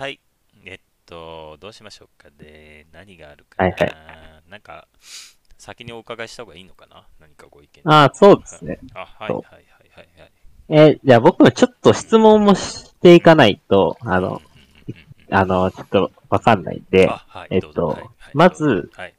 はい。えっと、どうしましょうかね。何があるかな。はいはいなんか、先にお伺いした方がいいのかな何かご意見。ああ、そうですね。あ、はいはいはいはいはい。えーじゃあ僕もちょっと質問もしていかないと、あの、あの、ちょっとわかんないんで、あはいえっとはいはいまず、はい。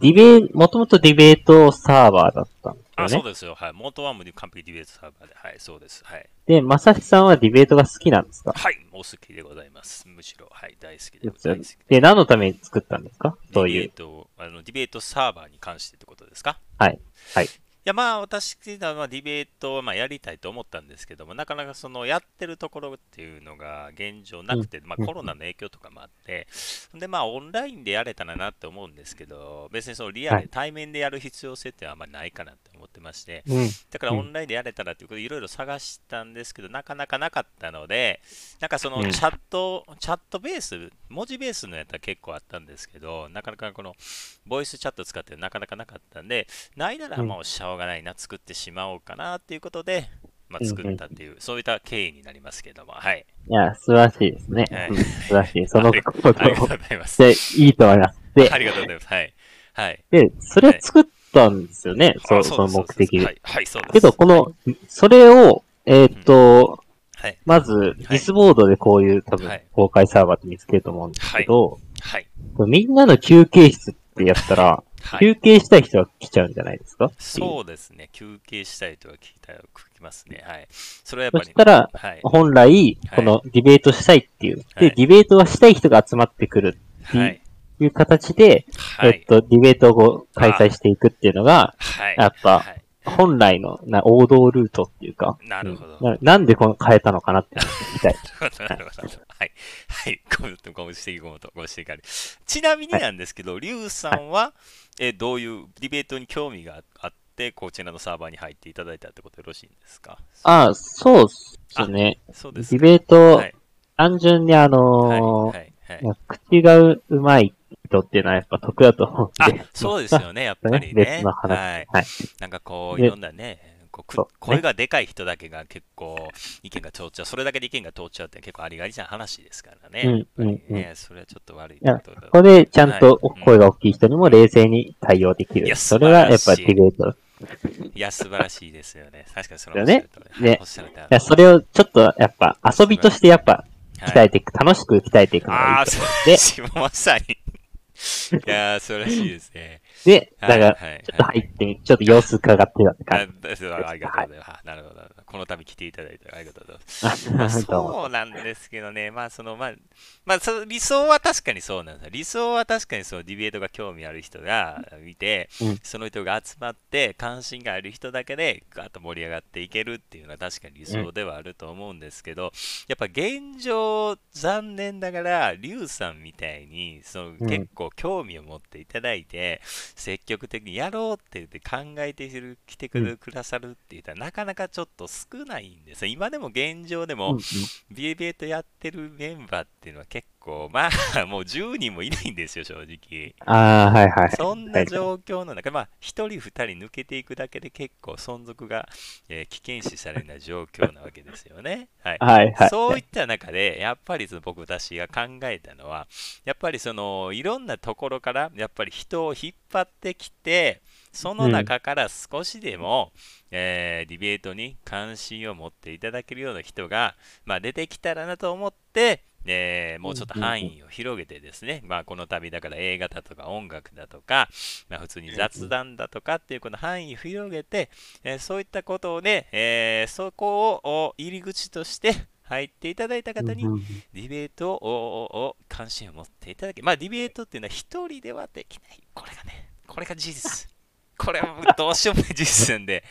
ディベーもともとディベートサーバーだったんでよね。そうですよ。はい。元はもう完璧ディベートサーバーで。はい、そうです。はい。で、まさしさんはディベートが好きなんですか？はい。お好きでございます。むしろ、はい。大好きでございます。で、何のために作ったんですか？デそういう？ィベート、あの、ディベートサーバーに関してってことですか？はい。はい。いやまあ私はまあディベートをまあやりたいと思ったんですけどもなかなかそのやってるところっていうのが現状なくて、まあ、コロナの影響とかもあってでまあオンラインでやれたらなって思うんですけど別にそのリアル対面でやる必要性ってあんまりないかなって思ってましてうん。だからオンラインでやれたらということでいろいろ探したんですけどなかなかなかったのでなんかそのうん。チャット、チャットベース文字ベースのやったら結構あったんですけどなかなかこのボイスチャット使ってなかなかなかったんでないならもうしょうがないな作ってしまおうかなっていうことで、まあ、作ったっていう、そういった経緯になりますけどもはい。いや、素晴らしいですね。はい。うん素晴らしい。そのことありがとうございます。でいいと思います。であ、りがとうございます。はい。はい。で、それを作ったんですよね。そう、あその目的で。はい、はい、そうです。けど、この、それを、えーっと、はい。まず、ディスボードでこういう多分はい。公開サーバーって見つけると思うんですけど、はい。これみんなの休憩室ってやったら、はい。休憩したい人は来ちゃうんじゃないですか？そうですね。休憩したいとは聞いた聞きますね。はい。それはやっぱりそしたら、はい。本来、このディベートしたいっていう。はい。で、ディベートはしたい人が集まってくるってはい。いう形で、はい。えっと、ディベートを開催していくっていうのが、はい。やっぱはい本来のな王道ルートっていうか、なるほどうんななんでこの変えたのかなって聞きたい。なるほど。はい。はい。ごご指摘ごめんとご指摘あり。ちなみになんですけど、リュウさんは、えどういうディベートに興味があって、こちらのサーバーに入っていただいたってことよろしいんですか？あそうっすね。デそうですィベート、はい。単純にあはい。のーはい。はいいや口がうまい人っていうのはやっぱ得だと思うんで。あ、そうですよね、やっぱりね。別の話。はい。はい。なんかこう、でいろんなね、こう声がでかい人だけが結構意見が通っちゃう、それだけで意見が通っちゃうって結構ありがちな話ですからね。うんね、それはちょっと悪いことだここでちゃんとはい声が大きい人にも冷静に対応できる。いやそれがやっぱディベート。いや、素晴らしいですよね。確かにそのだよねねいや、それをちょっとやっぱ遊びとしてやっぱ鍛えていく、楽しく鍛えていくのああ、がいいとそ思うんで、うしまさに。いやー、素晴らしいですね。で、だから、ちょっと入ってみ、ちょっと様子伺ってたってあ感じ。ですありがとうござい。ます。なるほど。この度来てい。ただい。てありがとうござい。ます。まあ、そうなんですけどね、まあそのまあ、まあそ理想は確かにそうなんですよ。理想は確かにそのディベートが興味ある人が見て、うんその人が集まって関心がある人だけでガーッと盛り上がってい。けるってい。うのは確かに理想ではあると思うんですけど、やっぱ現状残念ながらリュウさんみたい。にそのうん結構興味を持ってい。ただい。て、積極的にやろうって言って考えてきてくるくださるって言ったらなかなかちょっと少ないんですよ。今でも現状でも、ビエベートやってるメンバーっていうのは結構、まあ、もう10人もいないんですよ、正直。ああ、はいはい。そんな状況の中、まあ、1人、2人抜けていくだけで結構存続が、えー危険視されるような状況なわけですよね。はい。はいはい。そういった中で、やっぱりその僕たちが考えたのは、やっぱりそのいろんなところからやっぱり人を引っ張ってきて、その中から少しでも、えーディベートに関心を持っていただけるような人が、まあ、出てきたらなと思って、えーもうちょっと範囲を広げてですね、まあ、この度だから映画だとか音楽だとか、まあ、普通に雑談だとかっていうこの範囲を広げて、えーそういったことをね、えーそこをお入り口として入っていただいた方にディベートを関心を持っていただけまあディベートっていうのは一人ではできない。これがねこれが事実。これはどうしようもない事実なんで。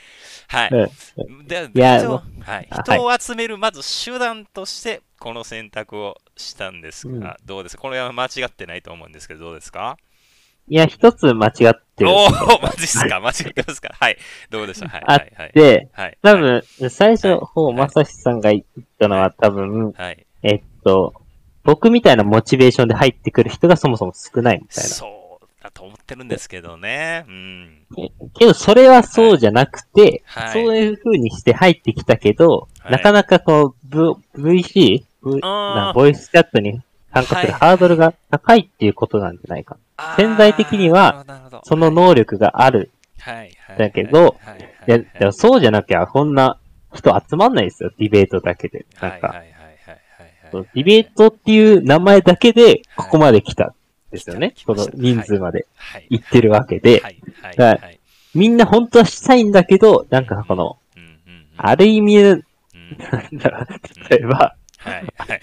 はい。うんではい、あ人を集めるまず手段としてこの選択をしたんですが、うん。どうですか？これは間違ってないと思うんですけどどうですか？いや、一つ間違ってる。おおマジっすか？間違ってますか？はい。どうでしょう？はいあはいはい。で、はい。多分、最初はいの方、はい。まさしさんが言ったのは多分、はい。えっと、僕みたいなモチベーションで入ってくる人がそもそも少ないみたいな。そうだと思ってるんですけどね。うん。けど、それはそうじゃなくて、はい。そういう風にして入ってきたけど、はい。なかなかこう、v、VC、なボイスチャットに参加するはいハードルが高いっていうことなんじゃないか。あー潜在的には、その能力がある。はいはいだけどはいはいい。や、でもそうじゃなきゃ、こんな人集まんないですよ、ディベートだけで。なんか、ディベートっていう名前だけで、ここまで来た。んですよね。この人数まではい。行ってるわけで、みんな本当はしたいんだけど、なんかこの、ある意味、うん。なんだろう例えば、はいはいはい。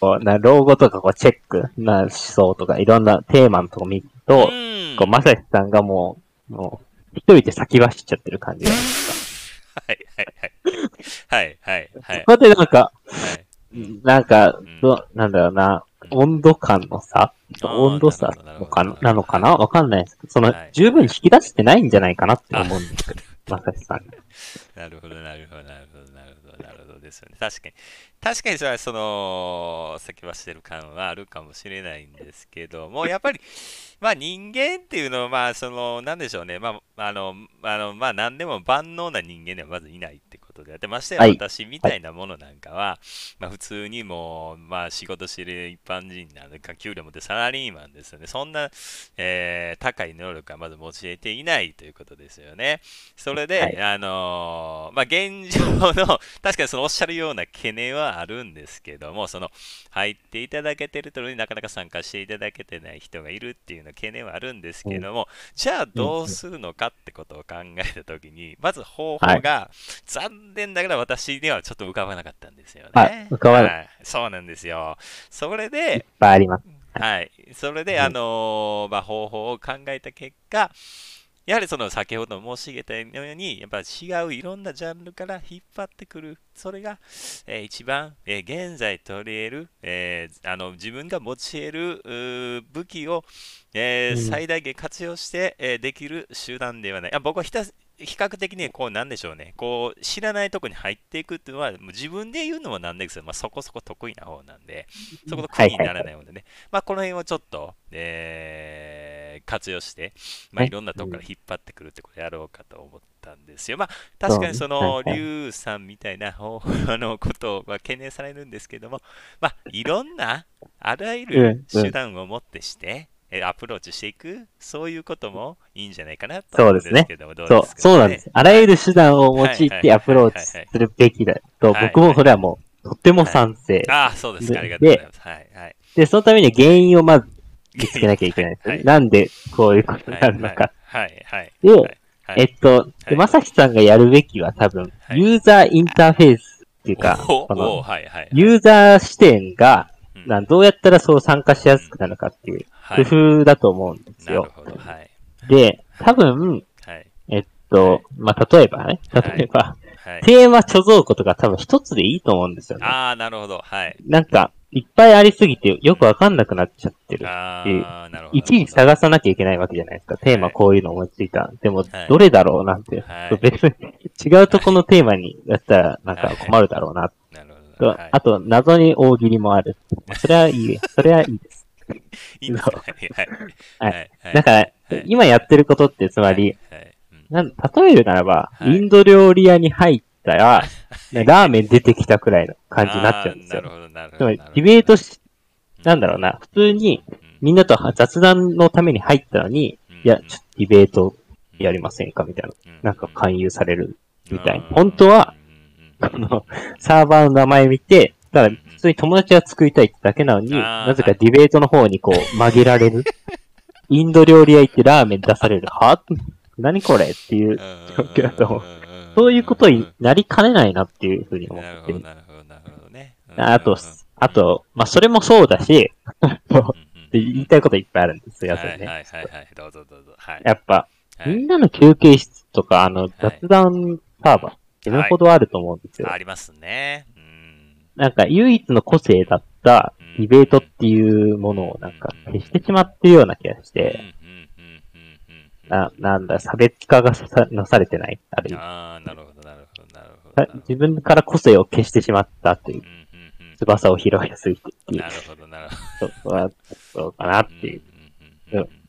こうな老後とかこうチェックな思想とかいろんなテーマのとこ見ると、うん。こう、まさしさんがもう、もう、一人で先走っちゃってる感じがある。んですはいはい。はいはいはい。か。ここでなんか、はい。なんかん、ど、なんだろうな、温度感の差？温度差なのかな？わかんないです。けど、そのはい、十分引き出してないんじゃないかなって思うんですけど、まさしさん。なるほど、なるほど、なるほど、なるほど、なるほどですよね。確かに。確かにそれは、その、先走ってる感はあるかもしれないんですけども、やっぱり、まあ人間っていうのは、まあその、なんでしょうね。まあ、あの、あの、まあ何でも万能な人間ではまずいないってことであって、ましてやはい私みたいなものなんかは、まあ普通にもう、まあ仕事してる一般人なんで、給料持ってサラリーマンですよね。そんな、えー高い能力はまず持ち得ていないということですよね。それで、はいあのーまあ、現状の、確かにそのおっしゃるような懸念はあるんですけども、その、入っていただけてるとになかなか参加していただけてない人がいるっていうの懸念はあるんですけども、じゃあどうするのかってことを考えたときに、まず方法が、残念ながら私にはちょっと浮かばなかったんですよね。はい浮かばないはいそうなんですよ。それいっで、ぱいあります。はい。それで、うんあのーまあ、方法を考えた結果、やはりその先ほど申し上げたように、やっぱ違ういろんなジャンルから引っ張ってくる、それが、えー一番、えー現在取り得る、えーあの自分が持ち得る武器を、えーうん。最大限活用して、えーできる手段ではない。あ僕はひたす比較的にこうなんでしょうね、こう知らないとこに入っていくっていうのは、自分で言うのもなんですけど、まあ、そこそこ得意な方なんで、そこの苦にならないのでね、まあ、この辺をちょっと、えー活用して、まあ、はいいろんなとこから引っ張ってくるってことをやろうかと思ったんですよ。まあ、確かにその、そうねはいはいリュウさんみたいな方法 のことは懸念されるんですけども、まあ、いろんな、あらゆうんるうん手段をもってして、えアプローチしていく、そういうこともいいんじゃないかなと思うんそうですすけども、どうそうで、すか、ね、そうなんです。あらゆる手段を用いてアプローチするべきだと、はい僕もそれはもう、とっても賛成。ああ、そうですか。あでりがとうございます。はい、はい。で、そのために原因をまず見つけなきゃいけないんですよね。はいなんでこういうことになるのか。はい、はい。ではいはいえっと、まさきさんがやるべきは多分、はいユーザーインターフェースっていうか、この。ユーザー視点が、うんなんどうやったらそう参加しやすくなるかっていうはい工夫だと思うんですよ。なるほど。はい。で、多分、はい。えっと、まあ、例えばね、はい例えば、はい。テーマ貯蔵庫とか多分一つでいいと思うんですよね。ああ、なるほど。はい。なんか、いっぱいありすぎてよくわかんなくなっちゃってる。あっていうあ、なるほど。いちいち探さなきゃいけないわけじゃないですか。テーマこういうの思いついた。でもはい、どれだろうなんて。はい別に違うとこのテーマにやったらなんか困るだろうな。なるほとど。はいあと、謎に大喜利もある。それはいい。それはいいです。いいんですかはい。はいはい。だからはい、今やってることってつまり、はい、はいうんなん例えるならば、はいインド料理屋に入ったら、ラーメン出てきたくらいの感じになっちゃうんですよ。なるほど、なるほど。ディベートし、なんだろうな。な、普通にうんみんなと雑談のために入ったのに、うんいや、ちょっとディベートやりませんかみたいな。なんか勧誘されるみたいな。本当は、この、サーバーの名前見て、ただ普通に友達が作りたいってだけなのに、なぜかディベートの方にこう曲げられる。インド料理屋行ってラーメン出される。は何これ？っていう状況だと思う。そういうことになりかねないなっていうふうに思ってなるほど、なるほど、なるほどね。あと、あと、まあ、それもそうだし、言いたいこといっぱいあるんですよ、それね。はいはいはいはい、どうぞどうぞ。はい。やっぱ、はいみんなの休憩室とか、あの、雑談サーバー、死ぬほどあると思うんですよ。ありますね。うん。なんか、唯一の個性だったディベートっていうものをなんか消してしまってるような気がして、な、なんだ、差別化がさなされてない？ある意味ああ、なるほど、なるほど、なるほど。さ自分から個性を消してしまったというう、んうんうん翼を広げすぎてっていうなるほど、なるほそうは、そうかなっど。ていう。うんうんうんうん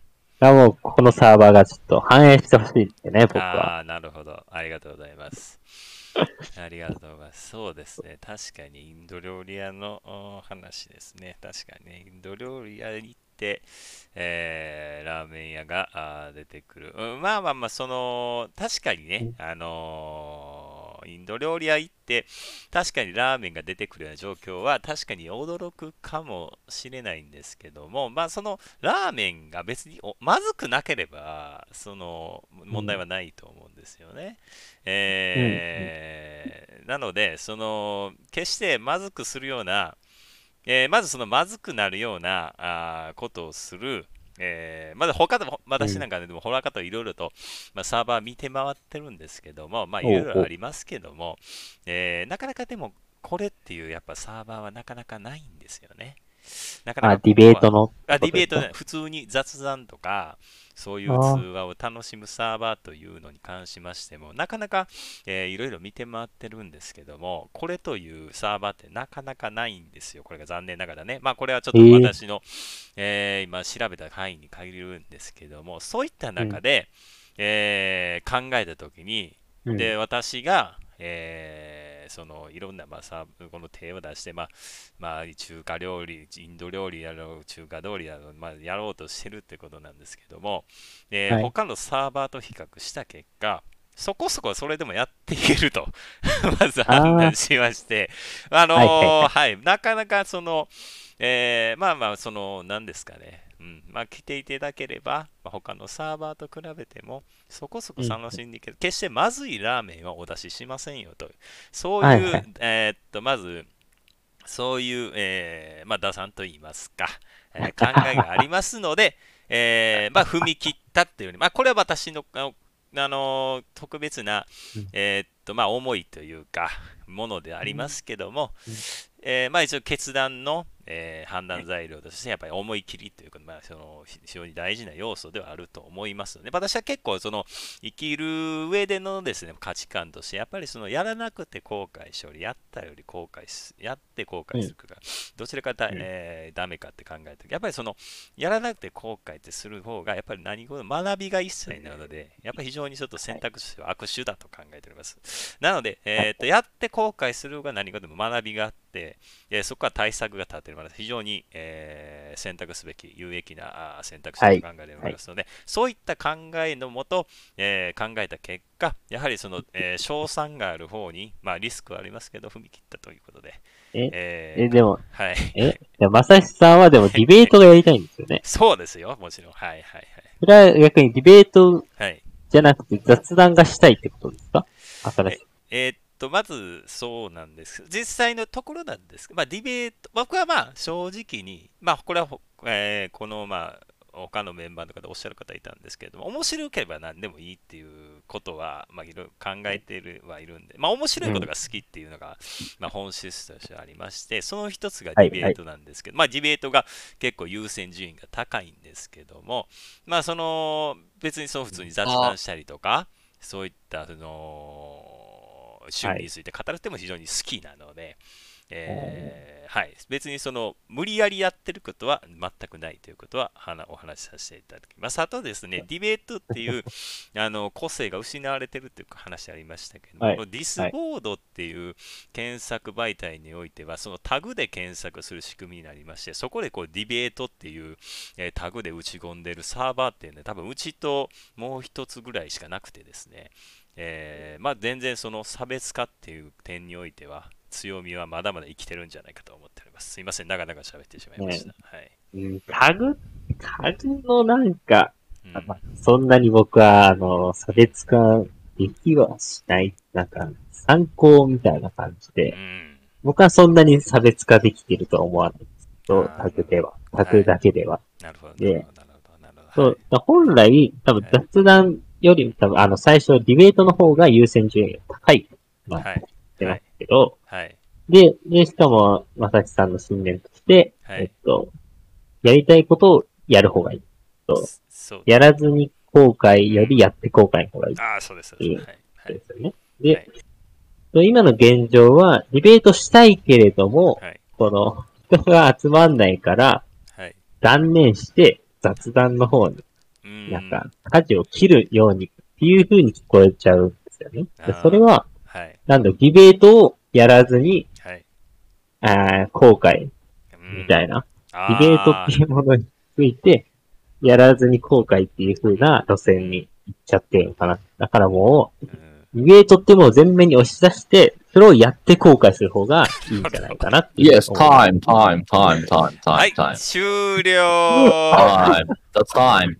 がもう、このサーバーがちょっと反映してほしいんでね、僕は。ああ、なるほど。ありがとうございます。ありがとうございます。そうですね。確かにインド料理屋のお話ですね。確かにね、インド料理屋に行って、えーラーメン屋が出てくる。うんまあまあまあ、その、確かにね、あのーインド料理屋行って、確かにラーメンが出てくるような状況は、確かに驚くかもしれないんですけども、まあ、そのラーメンが別におまずくなければ、その問題はないと思うんですよね。えーなので、その決してまずくするような、えーまずそのまずくなるようなあーことをする、えーまだ他でも、私なんかでも他といろいろと、まあ、サーバー見て回ってるんですけども、まあいろいろありますけども、えーなかなかでもこれっていうやっぱサーバーはなかなかないんですよね。なかなあ、かディベートの？あディベートねね、普通に雑談とか、そういうあ通話を楽しむサーバーというのに関しましても、なかなか、えーいろいろ見て回ってるんですけども、これというサーバーってなかなかないんですよ。これが残念ながらね。まあ、これはちょっとえー私の、えー今調べた範囲に限るんですけども、そういった中で、えー考えたときに、うん。で、私が、えーそのいろんな、まあ、さこの手を出して、まあまあ、中華料理、インド料理やろう、中華料理やろう、まあ、やろうとしてるってことなんですけども、えーはい。他のサーバーと比較した結果、そこそこそれでもやっていけると、まず判断しまして、あのーはいはい。はい、なかなかその、えーまあまあ、その、なんですかね、うん、まあ、来ていただければ、まあ、他のサーバーと比べても、そこそこ楽しんでいける。決してまずいラーメンはお出ししませんよと。そういう、はいはい。えーっと、まず、そういう、えーまあ、打算といいますか、えー考えがありますので、えーまあ、踏み切ったっていうように、まあ、これは私の、あの、特別なうん、えーっと、まあ、思いというか、ものでありますけども、うん。えーまあ、一応決断の、えー判断材料として、やっぱり思い切りというか、まあ、その非常に大事な要素ではあると思いますので、私は結構、その生きる上でのですね価値観として、やっぱりそのやらなくて後悔しより、やったより後悔す、やって後悔するかが、どちらかだ、うんえーダメかって考えて、やっぱりそのやらなくて後悔ってする方が、やっぱり何事学びが一切なので、やっぱり非常にちょっと選択肢は悪手だと考えております。なので、えーとやって後悔する方が何事でも学びがあって、えーそこから対策が立っているので、非常に、えー選択すべき有益な選択肢と考えておりますので、そういった考えのもと、えー考えた結果、やはりその、えー賞賛がある方に、まあ、リスクはありますけど、踏み切ったということで、ええでも、はい、え、でまさしさんはでもディベートがやりたいんですよね。そうですよ、もちろん。はいはいそれは逆にディベートはい。はいじゃなくて雑談がしたいってことですか？新しい。えーっと、まずそうなんです。実際のところなんです。まあ、ディベート、僕はまあ、正直に、まあ、これはほ、えーこの、まあ、他のメンバーの方おっしゃる方いたんですけれども、面白ければ何でもいいっていうことは、まあ、いろいろ考えているはいるんで、まあ、面白いことが好きっていうのが、まあ、本質としてありまして、その一つがディベートなんですけど、まあ、ディベートが結構優先順位が高いんですけども、まあ、その、別にそう普通に雑談したりとか、そういった、その、趣味について語るっても非常に好きなので、えーはい、別にその無理やりやってることは全くないということはお話しさせていただきます。あとですね、ディベートっていうあの個性が失われてるっていう話ありましたけども、はい。このディスボードっていう検索媒体においては、そのタグで検索する仕組みになりまして、そこでこうディベートっていう、えータグで打ち込んでるサーバーっていうのは、多分うちともう一つぐらいしかなくてですね、えーまあ、全然その差別化っていう点においては強みはまだまだ生きてるんじゃないかと思っております。すいません、長々喋ってしまいました。はい。うん、タグ、タグのなんか、うんまあそんなに僕は、あの、差別化できはしない。なんか、参考みたいな感じうで、ん僕はそんなに差別化できてるとは思わないですけど、タグでは。タグだけでは。なるほど、なでるほど、なるほど、なるほど。そう、本来、多分雑談よりも多分、あの、最初、ディベートの方が優先順位が高い。まあ、はい言ってますけど、はい。で、で、しかも、まさきさんの信念として、はいえっと、やりたいことをやる方がいい。そうそう。やらずに後悔よりやって後悔の方がいいああ、そうです。はい。はいですよね。で、はい今の現状は、ディベートしたいけれども、はい。この、人が集まんないから、はい。断念して、雑談の方に、うんなんか、舵を切るように、っていう風に聞こえちゃうんですよね。それは、はい。なんだ、ディベートをやらずに、はい。あー後悔みたいいな。ディベートっていうものについて、やらずに後悔っていう風な路線に行っちゃってるのかな。だからもう、ディベートってもう全面に押し出して、それをやって後悔する方がいいんじゃないかなっていう。Yes, time, time, time, time, は time, い time.、終了 Time. The time.